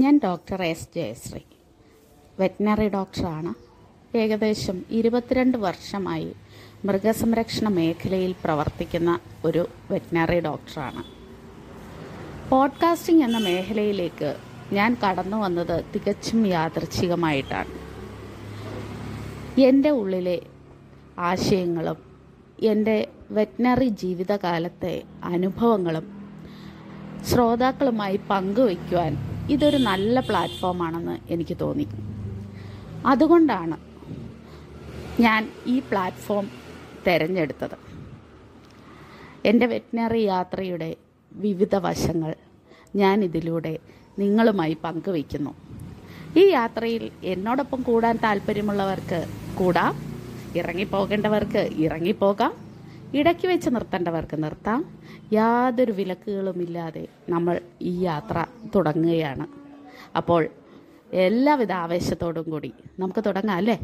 ഞാൻ doctor S Jayashree. Veterinary ഡോക്ടറാണ്. ഏകദേശം ഇരുപത്തിരണ്ട് വർഷമായി മൃഗസംരക്ഷണ മേഖലയിൽ പ്രവർത്തിക്കുന്ന ഒരു വെറ്റിനറി ഡോക്ടറാണ്. പോഡ്കാസ്റ്റിംഗ് എന്ന മേഖലയിലേക്ക് ഞാൻ കടന്നു വന്നത് തികച്ചും യാദൃച്ഛികമായിട്ടാണ്. എന്റെ ഉള്ളിലെ ആശയങ്ങളും എന്റെ വെറ്റിനറി ജീവിതകാലത്തെ അനുഭവങ്ങളും ശ്രോതാക്കളുമായി പങ്കുവയ്ക്കുവാൻ ഇതൊരു നല്ല പ്ലാറ്റ്ഫോമാണെന്ന് എനിക്ക് തോന്നി. അതുകൊണ്ടാണ് ഞാൻ ഈ പ്ലാറ്റ്ഫോം തിരഞ്ഞെടുത്തത്. എന്റെ വെറ്റിനറി യാത്രയുടെ വിവിധ വശങ്ങൾ ഞാൻ ഇതിലൂടെ നിങ്ങളുമായി പങ്കുവയ്ക്കുന്നു. ഈ യാത്രയിൽ എന്നോടൊപ്പം കൂടാൻ താല്പര്യമുള്ളവർക്ക് കൂടാം. ഇറങ്ങിപ്പോകേണ്ടവർക്ക് ഇറങ്ങിപ്പോകാം. ഇടയ്ക്ക് വെച്ച് നിർത്തേണ്ടവർക്ക് നിർത്താം. യാതൊരു വിലക്കുകളുമില്ലാതെ നമ്മൾ ഈ യാത്ര തുടങ്ങുകയാണ്. അപ്പോൾ എല്ലാവിധ ആവേശത്തോടും കൂടി നമുക്ക് തുടങ്ങാം അല്ലേ?